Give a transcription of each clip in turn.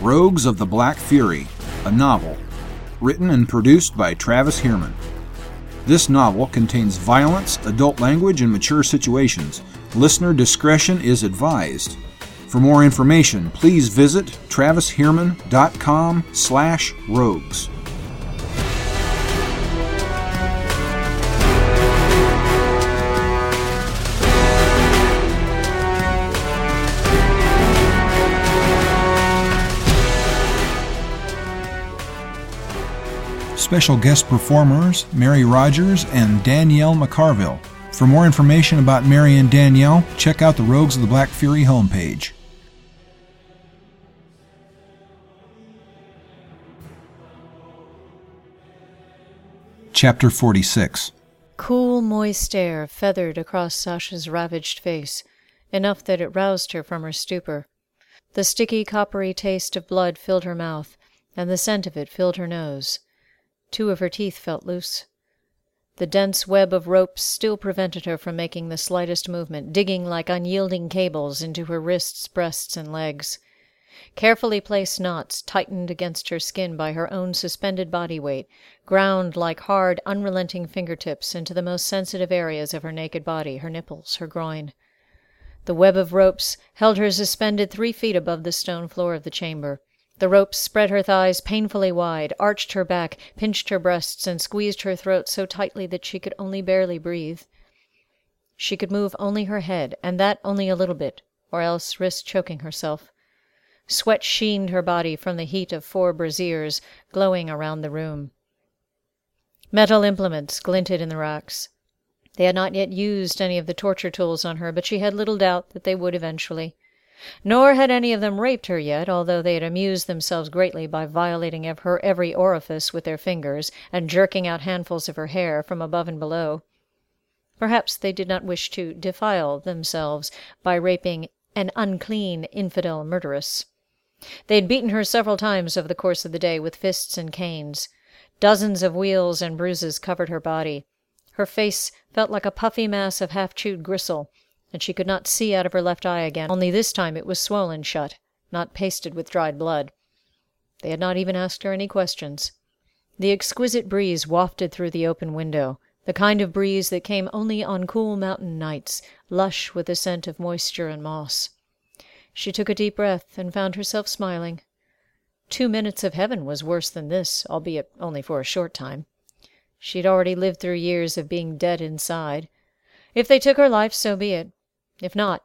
Rogues of the Black Fury, a novel, written and produced by Travis Heermann. This novel contains violence, adult language, and mature situations. Listener discretion is advised. For more information, please visit travisheermann.com slash rogues. Special guest performers Mary Rodgers and Danielle McCarville. For more information about Mary and Danielle, check out the Rogues of the Black Fury homepage. Chapter 46 Cool, moist air feathered across Sasha's ravaged face, enough that it roused her from her stupor. The sticky, coppery taste of blood filled her mouth, and the scent of it filled her nose. Two of her teeth felt loose. The dense web of ropes still prevented her from making the slightest movement, digging like unyielding cables into her wrists, breasts, and legs. Carefully placed knots, tightened against her skin by her own suspended body weight, ground like hard, unrelenting fingertips into the most sensitive areas of her naked body, her nipples, her groin. The web of ropes held her suspended three feet above the stone floor of the chamber. The ropes spread her thighs painfully wide, arched her back, pinched her breasts, and squeezed her throat so tightly that she could only barely breathe. She could move only her head, and that only a little bit, or else risk choking herself. Sweat sheened her body from the heat of four braziers glowing around the room. Metal implements glinted in the racks. They had not yet used any of the torture tools on her, but she had little doubt that they would eventually. Nor had any of them raped her yet, although they had amused themselves greatly by violating her every orifice with their fingers, and jerking out handfuls of her hair from above and below. Perhaps they did not wish to defile themselves by raping an unclean infidel murderess. They had beaten her several times over the course of the day with fists and canes. Dozens of wheals and bruises covered her body. Her face felt like a puffy mass of half chewed gristle and she could not see out of her left eye again, only this time it was swollen shut, not pasted with dried blood. They had not even asked her any questions. The exquisite breeze wafted through the open window, the kind of breeze that came only on cool mountain nights, lush with the scent of moisture and moss. She took a deep breath and found herself smiling. Two minutes of heaven was worse than this, albeit only for a short time. She had already lived through years of being dead inside. If they took her life, so be it. If not,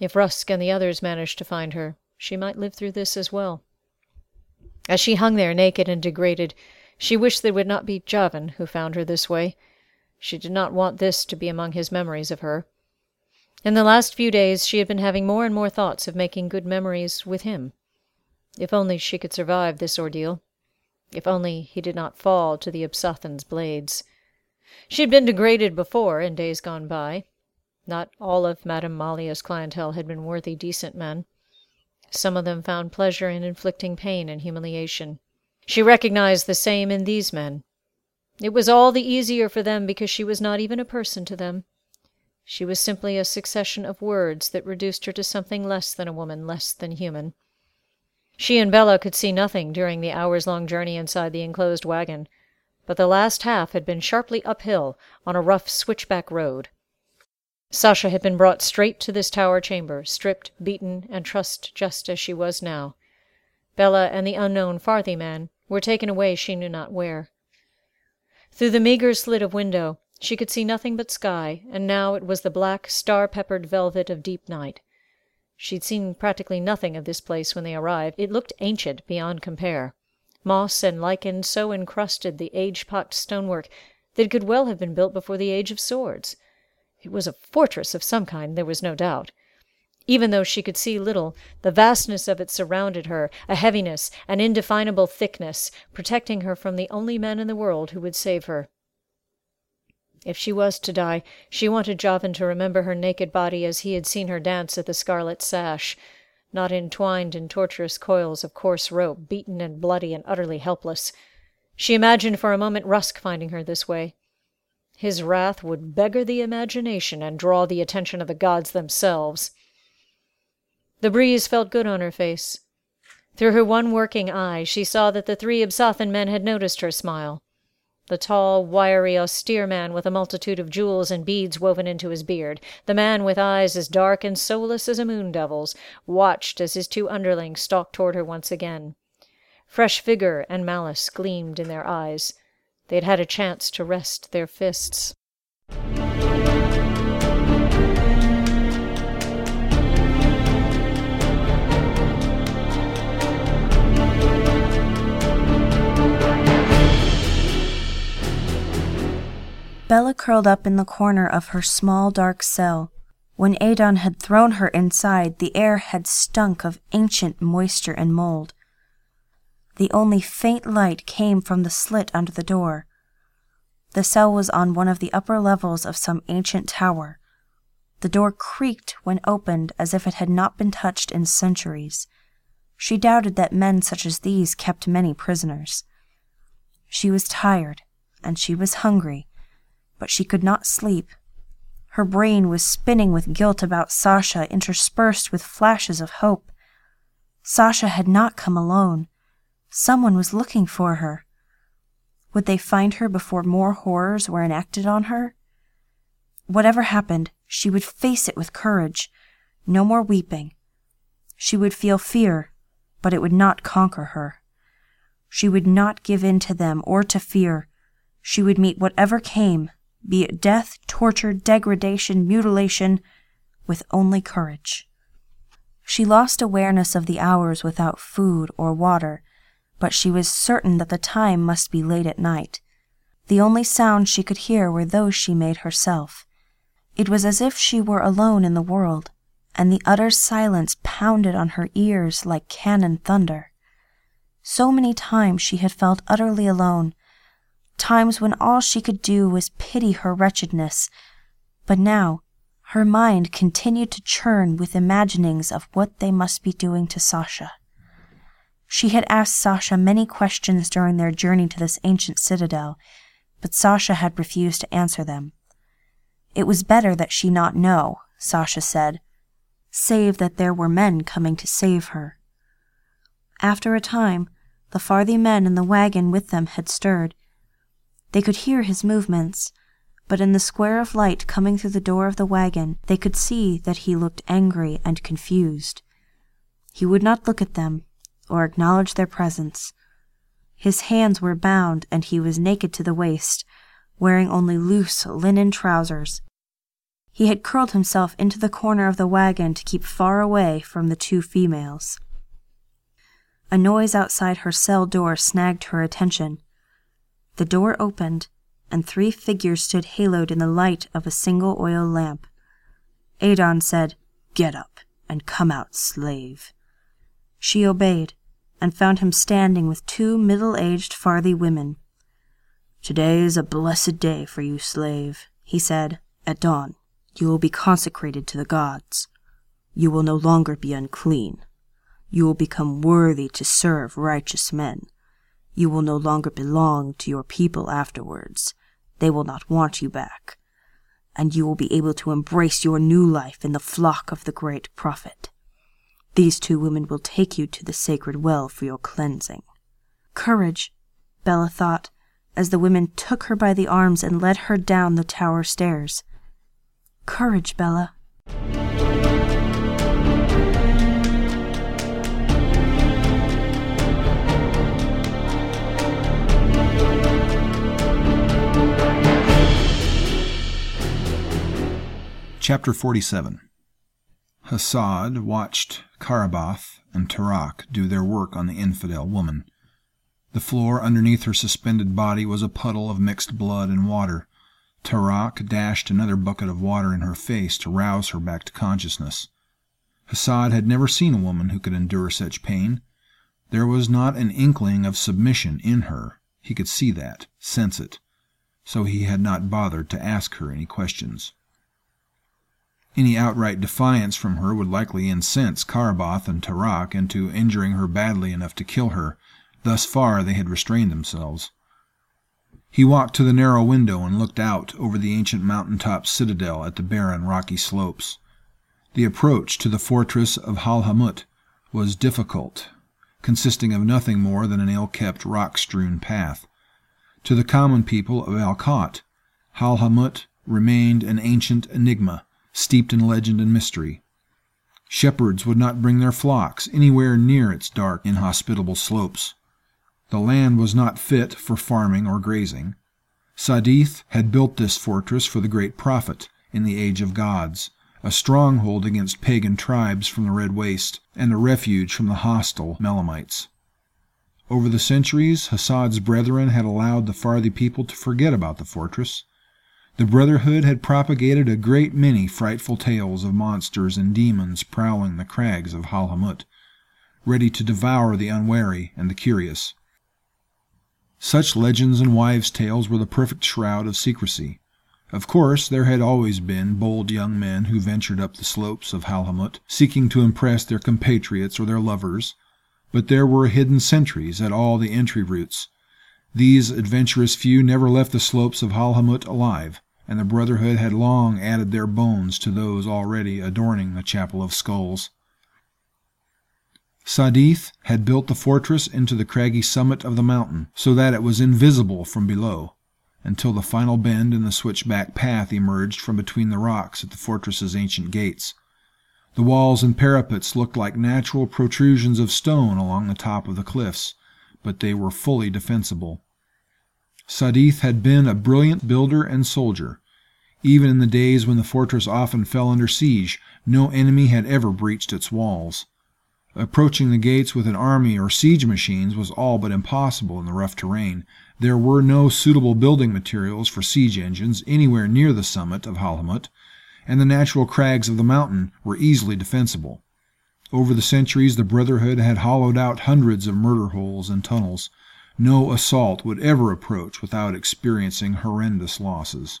if Rusk and the others managed to find her, she might live through this as well. As she hung there naked and degraded, she wished that it would not be Javan who found her this way. She did not want this to be among his memories of her. In the last few days she had been having more and more thoughts of making good memories with him. If only she could survive this ordeal. If only he did not fall to the Absathan's blades. She had been degraded before, in days gone by. Not all of Madame Malia's clientele had been worthy, decent men. Some of them found pleasure in inflicting pain and humiliation. She recognized the same in these men. It was all the easier for them because she was not even a person to them. She was simply a succession of words that reduced her to something less than a woman, less than human. She and Bella could see nothing during the hours long journey inside the enclosed wagon. but the last half had been sharply uphill on a rough switchback road. Sasha had been brought straight to this tower chamber, stripped, beaten, and trussed just as she was now. Bella and the unknown Farthi man were taken away she knew not where. Through the meagre slit of window she could see nothing but sky, and now it was the black, star peppered velvet of deep night. She'd seen practically nothing of this place when they arrived. It looked ancient beyond compare. Moss and lichen so encrusted the age pocked stonework that it could well have been built before the age of swords. It was a fortress of some kind, there was no doubt. Even though she could see little, the vastness of it surrounded her, a heaviness, an indefinable thickness, protecting her from the only man in the world who would save her. If she was to die, she wanted Javan to remember her naked body as he had seen her dance at the Scarlet Sash, not entwined in tortuous coils of coarse rope, beaten and bloody and utterly helpless. She imagined for a moment Rusk finding her this way. His wrath would beggar the imagination and draw the attention of the gods themselves. The breeze felt good on her face. Through her one working eye she saw that the three Absathan men had noticed her smile. The tall, wiry, austere man with a multitude of jewels and beads woven into his beard, the man with eyes as dark and soulless as a moon devil's, watched as his two underlings stalked toward her once again. Fresh vigor and malice gleamed in their eyes. They had had a chance to rest their fists. Bella curled up in the corner of her small dark cell. When Adon had thrown her inside, the air had stunk of ancient moisture and mold. The only faint light came from the slit under the door. The cell was on one of the upper levels of some ancient tower. The door creaked when opened as if it had not been touched in centuries. She doubted that men such as these kept many prisoners. She was tired, and she was hungry, but she could not sleep. Her brain was spinning with guilt about Sasha, interspersed with flashes of hope. Sasha had not come alone. Someone was looking for her. Would they find her before more horrors were enacted on her? Whatever happened, she would face it with courage. No more weeping. She would feel fear, but it would not conquer her. She would not give in to them or to fear. She would meet whatever came, be it death, torture, degradation, mutilation, with only courage. She lost awareness of the hours without food or water but she was certain that the time must be late at night. The only sounds she could hear were those she made herself. It was as if she were alone in the world, and the utter silence pounded on her ears like cannon thunder. So many times she had felt utterly alone, times when all she could do was pity her wretchedness, but now her mind continued to churn with imaginings of what they must be doing to Sasha. She had asked Sasha many questions during their journey to this ancient citadel, but Sasha had refused to answer them. It was better that she not know, Sasha said, save that there were men coming to save her. After a time, the Farthi men in the wagon with them had stirred. They could hear his movements, but in the square of light coming through the door of the wagon, they could see that he looked angry and confused. He would not look at them, or acknowledge their presence. His hands were bound, and he was naked to the waist, wearing only loose linen trousers. He had curled himself into the corner of the wagon to keep far away from the two females. A noise outside her cell door snagged her attention. The door opened, and three figures stood haloed in the light of a single oil lamp. Adon said, Get up and come out, slave. She obeyed, and found him standing with two middle aged Farthi women. Today is a blessed day for you, slave, he said. At dawn, you will be consecrated to the gods. You will no longer be unclean. You will become worthy to serve righteous men. You will no longer belong to your people afterwards. They will not want you back. And you will be able to embrace your new life in the flock of the great prophet. These two women will take you to the sacred well for your cleansing. Courage, Bella thought, as the women took her by the arms and led her down the tower stairs. Courage, Bella. Chapter 47 Hasad watched Karabath and Tarak do their work on the infidel woman. The floor underneath her suspended body was a puddle of mixed blood and water. Tarak dashed another bucket of water in her face to rouse her back to consciousness. Hasad had never seen a woman who could endure such pain. There was not an inkling of submission in her. He could see that, sense it. So he had not bothered to ask her any questions. Any outright defiance from her would likely incense Karabath and Tarak into injuring her badly enough to kill her. Thus far they had restrained themselves. He walked to the narrow window and looked out over the ancient mountain-top citadel at the barren, rocky slopes. The approach to the fortress of Halhamut was difficult, consisting of nothing more than an ill-kept, rock-strewn path. To the common people of Alkot, Halhamut remained an ancient enigma, steeped in legend and mystery. Shepherds would not bring their flocks anywhere near its dark, inhospitable slopes. The land was not fit for farming or grazing. Sadith had built this fortress for the great prophet in the age of gods, a stronghold against pagan tribes from the Red Waste, and a refuge from the hostile Melamites. Over the centuries, Hasad's brethren had allowed the Farthi people to forget about the fortress. The Brotherhood had propagated a great many frightful tales of monsters and demons prowling the crags of Halhamut, ready to devour the unwary and the curious. Such legends and wives' tales were the perfect shroud of secrecy. Of course, there had always been bold young men who ventured up the slopes of Halhamut, seeking to impress their compatriots or their lovers, but there were hidden sentries at all the entry routes. These adventurous few never left the slopes of Halhamut alive and the Brotherhood had long added their bones to those already adorning the Chapel of Skulls. Sadith had built the fortress into the craggy summit of the mountain, so that it was invisible from below, until the final bend in the switchback path emerged from between the rocks at the fortress's ancient gates. The walls and parapets looked like natural protrusions of stone along the top of the cliffs, but they were fully defensible. Sadith had been a brilliant builder and soldier. Even in the days when the fortress often fell under siege, no enemy had ever breached its walls. Approaching the gates with an army or siege machines was all but impossible in the rough terrain. There were no suitable building materials for siege engines anywhere near the summit of Halhamut, and the natural crags of the mountain were easily defensible. Over the centuries, the Brotherhood had hollowed out hundreds of murder holes and tunnels no assault would ever approach without experiencing horrendous losses.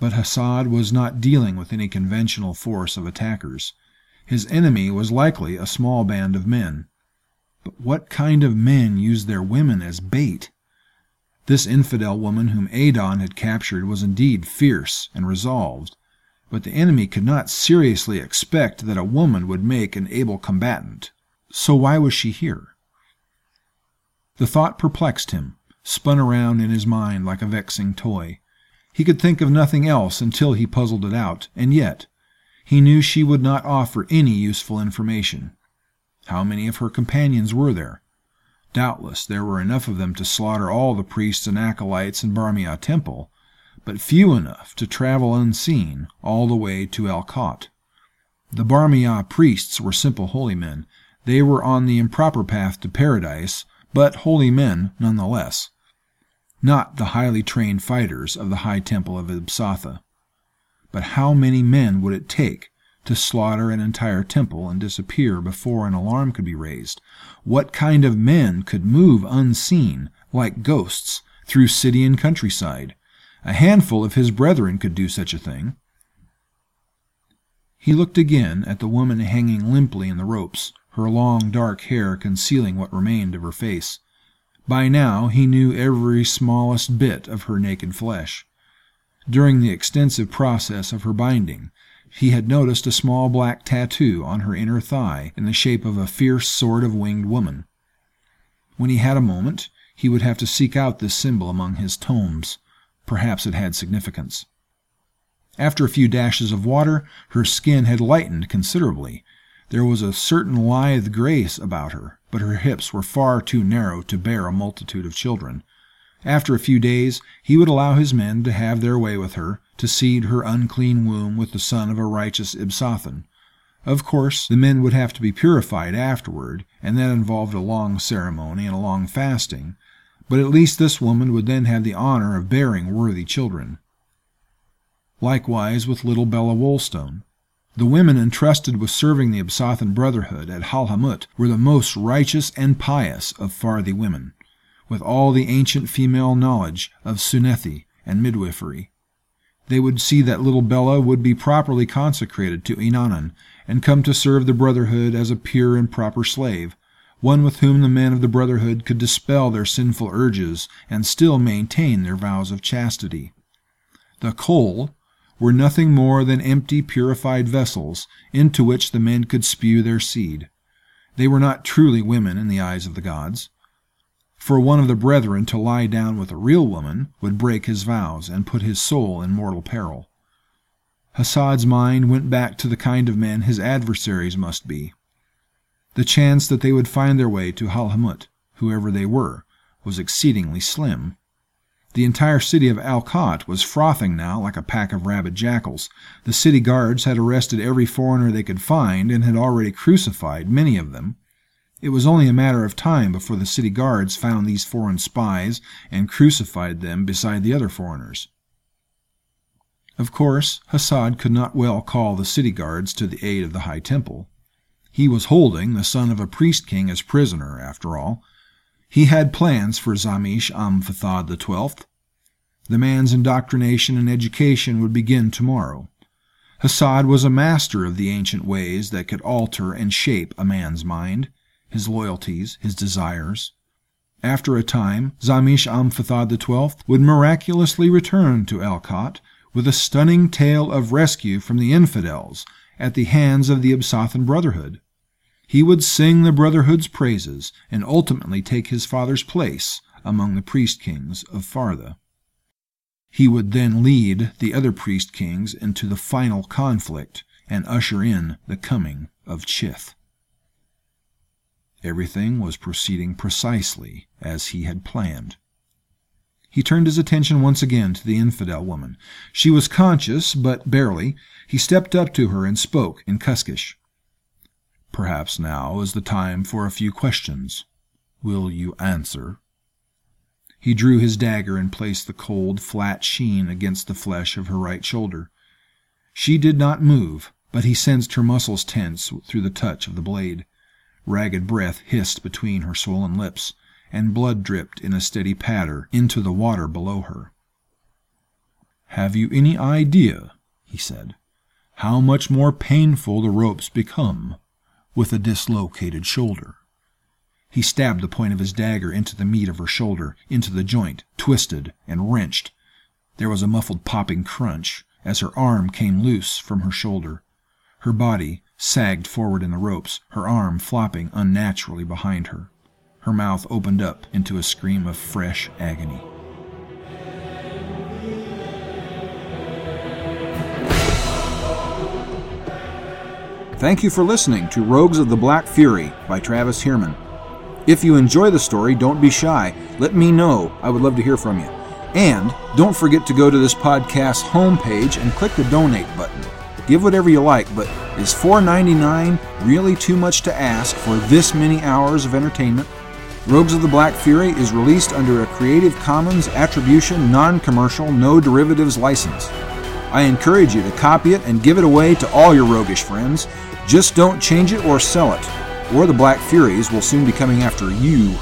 But Hasad was not dealing with any conventional force of attackers. His enemy was likely a small band of men. But what kind of men used their women as bait? This infidel woman whom Adon had captured was indeed fierce and resolved, but the enemy could not seriously expect that a woman would make an able combatant. So why was she here? The thought perplexed him, spun around in his mind like a vexing toy. He could think of nothing else until he puzzled it out, and yet he knew she would not offer any useful information. How many of her companions were there? Doubtless there were enough of them to slaughter all the priests and acolytes in Barmia Temple, but few enough to travel unseen all the way to Alkot. The Barmia priests were simple holy men. They were on the improper path to paradise, but holy men nonetheless, not the highly trained fighters of the high temple of Ibsatha. But how many men would it take to slaughter an entire temple and disappear before an alarm could be raised? What kind of men could move unseen, like ghosts, through city and countryside? A handful of his brethren could do such a thing. He looked again at the woman hanging limply in the ropes, her long dark hair concealing what remained of her face. By now he knew every smallest bit of her naked flesh. During the extensive process of her binding, he had noticed a small black tattoo on her inner thigh in the shape of a fierce sort of winged woman. When he had a moment, he would have to seek out this symbol among his tomes. Perhaps it had significance. After a few dashes of water, her skin had lightened considerably. There was a certain lithe grace about her, but her hips were far too narrow to bear a multitude of children. After a few days, he would allow his men to have their way with her, to seed her unclean womb with the son of a righteous Ibsathan. Of course, the men would have to be purified afterward, and that involved a long ceremony and a long fasting, but at least this woman would then have the honor of bearing worthy children. Likewise with little Bella Wolstone. The women entrusted with serving the Ibsathan Brotherhood at Halhamut were the most righteous and pious of Farthi women, with all the ancient female knowledge of sunethi and midwifery. They would see that little Bella would be properly consecrated to Inanna and come to serve the Brotherhood as a pure and proper slave, one with whom the men of the Brotherhood could dispel their sinful urges and still maintain their vows of chastity. The Kol were nothing more than empty, purified vessels into which the men could spew their seed. They were not truly women in the eyes of the gods. For one of the brethren to lie down with a real woman would break his vows and put his soul in mortal peril. Hasad's mind went back to the kind of men his adversaries must be. The chance that they would find their way to Halhamut, whoever they were, was exceedingly slim. The entire city of Alkot was frothing now like a pack of rabid jackals. The city guards had arrested every foreigner they could find and had already crucified many of them. It was only a matter of time before the city guards found these foreign spies and crucified them beside the other foreigners. Of course, Hasad could not well call the city guards to the aid of the High Temple. He was holding the son of a priest king as prisoner, after all. He had plans for Zamish Amphithad XII. The man's indoctrination and education would begin tomorrow. Hasad was a master of the ancient ways that could alter and shape a man's mind, his loyalties, his desires. After a time, Zamish Amphithad XII would miraculously return to Alkot with a stunning tale of rescue from the infidels at the hands of the Ibsathan Brotherhood. He would sing the Brotherhood's praises and ultimately take his father's place among the priest kings of Fartha. He would then lead the other priest kings into the final conflict and usher in the coming of Chith. Everything was proceeding precisely as he had planned. He turned his attention once again to the infidel woman. She was conscious, but barely. He stepped up to her and spoke in Kuskish. Perhaps now is the time for a few questions. Will you answer? He drew his dagger and placed the cold, flat sheen against the flesh of her right shoulder. She did not move, but he sensed her muscles tense through the touch of the blade. Ragged breath hissed between her swollen lips and blood dripped in a steady patter into the water below her. Have you any idea, he said, how much more painful the ropes become with a dislocated shoulder? He stabbed the point of his dagger into the meat of her shoulder, into the joint, twisted and wrenched. There was a muffled popping crunch as her arm came loose from her shoulder. Her body sagged forward in the ropes, her arm flopping unnaturally behind her. Her mouth opened up into a scream of fresh agony. Thank you for listening to Rogues of the Black Fury by Travis Heermann. If you enjoy the story, don't be shy. Let me know. I would love to hear from you. And don't forget to go to this podcast's homepage and click the donate button. Give whatever you like, but is $4.99 really too much to ask for this many hours of entertainment? Rogues of the Black Fury is released under a Creative Commons Attribution Non Commercial No Derivatives license. I encourage you to copy it and give it away to all your roguish friends. Just don't change it or sell it, or the Black Furies will soon be coming after you